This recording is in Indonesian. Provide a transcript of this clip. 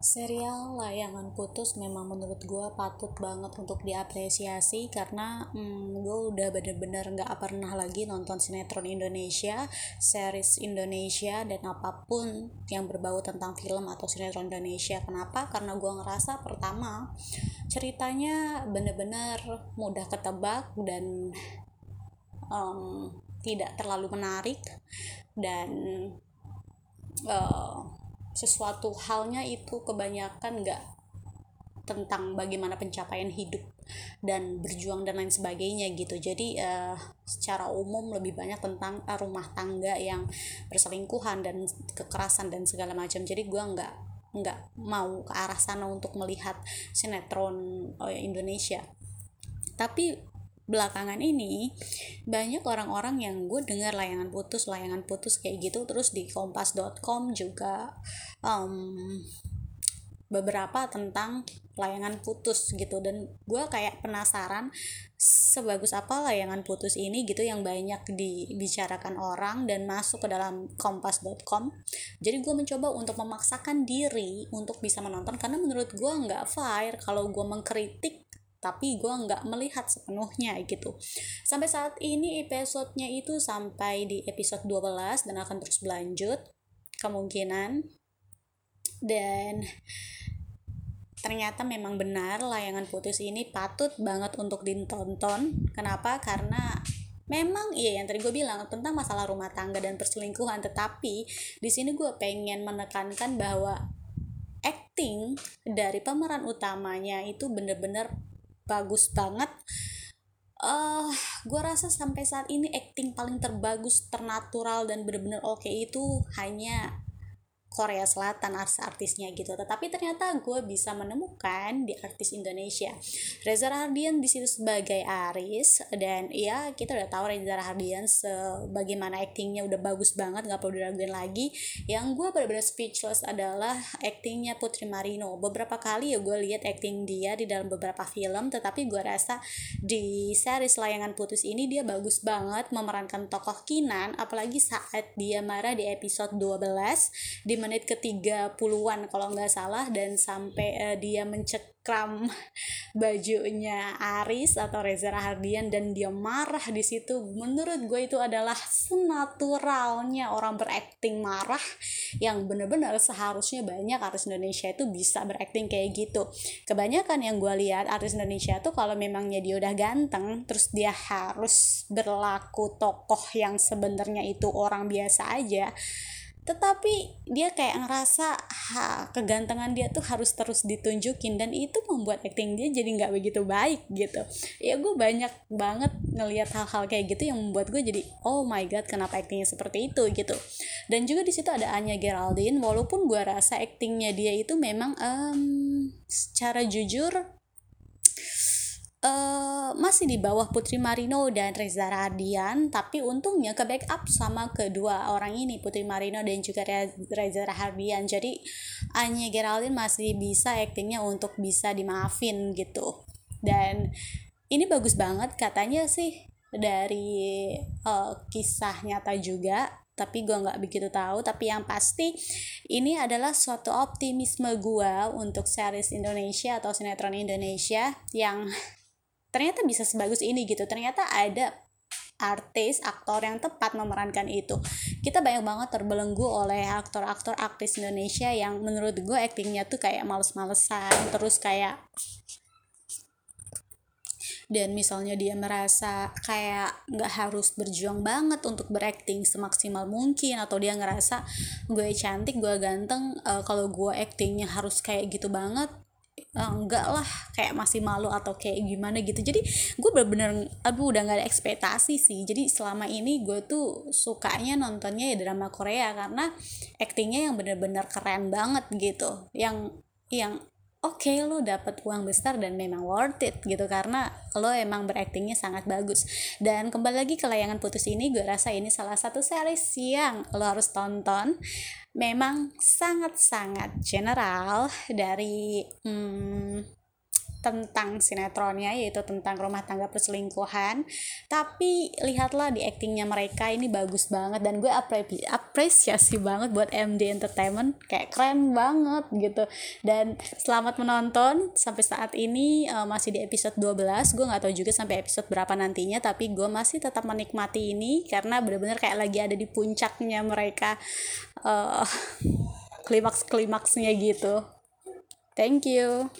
serial layangan putus memang menurut gue patut banget untuk diapresiasi karena hmm, gue udah bener-bener gak pernah lagi nonton sinetron Indonesia, series Indonesia dan apa pun yang berbau tentang film atau sinetron Indonesia. Kenapa? Karena gue ngerasa pertama ceritanya bener-bener mudah ketebak dan um, tidak terlalu menarik dan uh, sesuatu halnya itu kebanyakan nggak tentang bagaimana pencapaian hidup dan berjuang dan lain sebagainya gitu. Jadi uh, secara umum lebih banyak tentang uh, rumah tangga yang berselingkuhan dan kekerasan dan segala macam. Jadi gue nggak nggak mau ke arah sana untuk melihat sinetron uh, Indonesia. Tapi belakangan ini banyak orang-orang yang gue dengar layangan putus layangan putus kayak gitu terus di kompas.com juga um, beberapa tentang layangan putus gitu. Dan gue kayak penasaran sebagus apa layangan putus ini gitu yang banyak dibicarakan orang dan masuk ke dalam kompas.com jadi gue mencoba untuk memaksakan diri untuk bisa menonton karena menurut gue nggak fair kalau gue mengkritik tapi gue nggak melihat sepenuhnya gitu. Sampai saat ini episodenya itu sampai di episode 12 dan akan terus berlanjut. Kemungkinan. Dan ternyata memang benar layangan putus ini patut banget untuk ditonton. Kenapa? Karena memang iya yang tadi gue bilang tentang masalah rumah tangga dan perselingkuhan. Tetapi di sini gue pengen menekankan bahwa acting dari pemeran utamanya itu bener-bener bagus banget. Uh, gue rasa sampai saat ini acting paling terbagus ternatural dan bener-bener oke okay itu hanya Korea Selatan artis-artisnya gitu. Tetapi ternyata gue bisa menemukan di artis Indonesia. Reza Rahardian di situ sebagai Aris dan ya kita udah tahu Reza Rahardian sebagaimana aktingnya udah bagus banget nggak perlu diraguin lagi. Yang gue benar-benar speechless adalah aktingnya Putri Marino. Beberapa kali ya gue lihat akting dia di dalam beberapa film tetapi gue rasa di series layangan putus ini dia bagus banget memerankan tokoh Kinan apalagi saat dia marah di episode 12 di menit ketiga puluhan kalau nggak salah dan sampai uh, dia mencekram bajunya Aris atau Reza Rahardian dan dia marah di situ. Menurut gue itu adalah senaturalnya orang berakting marah yang bener-bener seharusnya banyak artis Indonesia itu bisa berakting kayak gitu. Kebanyakan yang gue lihat artis Indonesia tuh kalau memangnya dia udah ganteng terus dia harus berlaku tokoh yang sebenarnya itu orang biasa aja tetapi dia kayak ngerasa ha, kegantengan dia tuh harus terus ditunjukin dan itu membuat acting dia jadi nggak begitu baik gitu. Ya gue banyak banget ngelihat hal-hal kayak gitu yang membuat gue jadi oh my god kenapa actingnya seperti itu gitu. Dan juga di situ ada Anya Geraldine walaupun gue rasa actingnya dia itu memang um, secara jujur uh, masih di bawah Putri Marino dan Reza Radian tapi untungnya ke backup sama kedua orang ini Putri Marino dan juga Reza Radian jadi Anya Geraldine masih bisa aktingnya untuk bisa dimaafin gitu. Dan ini bagus banget katanya sih dari uh, kisah nyata juga tapi gue nggak begitu tahu. Tapi yang pasti ini adalah suatu optimisme gue untuk series Indonesia atau sinetron Indonesia yang ternyata bisa sebagus ini gitu ternyata ada artis, aktor yang tepat memerankan itu. Kita banyak banget terbelenggu oleh aktor-aktor aktris Indonesia yang menurut gue aktingnya tuh kayak males-malesan, terus kayak dan misalnya dia merasa kayak nggak harus berjuang banget untuk berakting semaksimal mungkin atau dia ngerasa gue cantik gue ganteng uh, kalau gue aktingnya harus kayak gitu banget uh, enggak lah kayak masih malu atau kayak gimana gitu. Jadi gue bener-bener aduh udah gak ada ekspektasi sih. Jadi selama ini gue tuh sukanya nontonnya ya drama Korea karena aktingnya yang bener-bener keren banget gitu. Yang yang oke okay, lo dapet uang besar dan memang worth it gitu. Karena lo emang beraktingnya sangat bagus. Dan kembali lagi ke layangan putus ini gue rasa ini salah satu series yang lo harus tonton. Memang sangat-sangat general dari hmm, tentang sinetronnya yaitu tentang rumah tangga perselingkuhan. Tapi lihatlah di actingnya mereka ini bagus banget dan gue apresiasi banget buat MD Entertainment. Kayak keren banget gitu. Dan selamat menonton. Sampai saat ini uh, masih di episode 12 gue nggak tahu juga sampai episode berapa nantinya tapi gue masih tetap menikmati ini karena bener-bener kayak lagi ada di puncaknya mereka. Uh, klimaks klimaksnya gitu. Thank you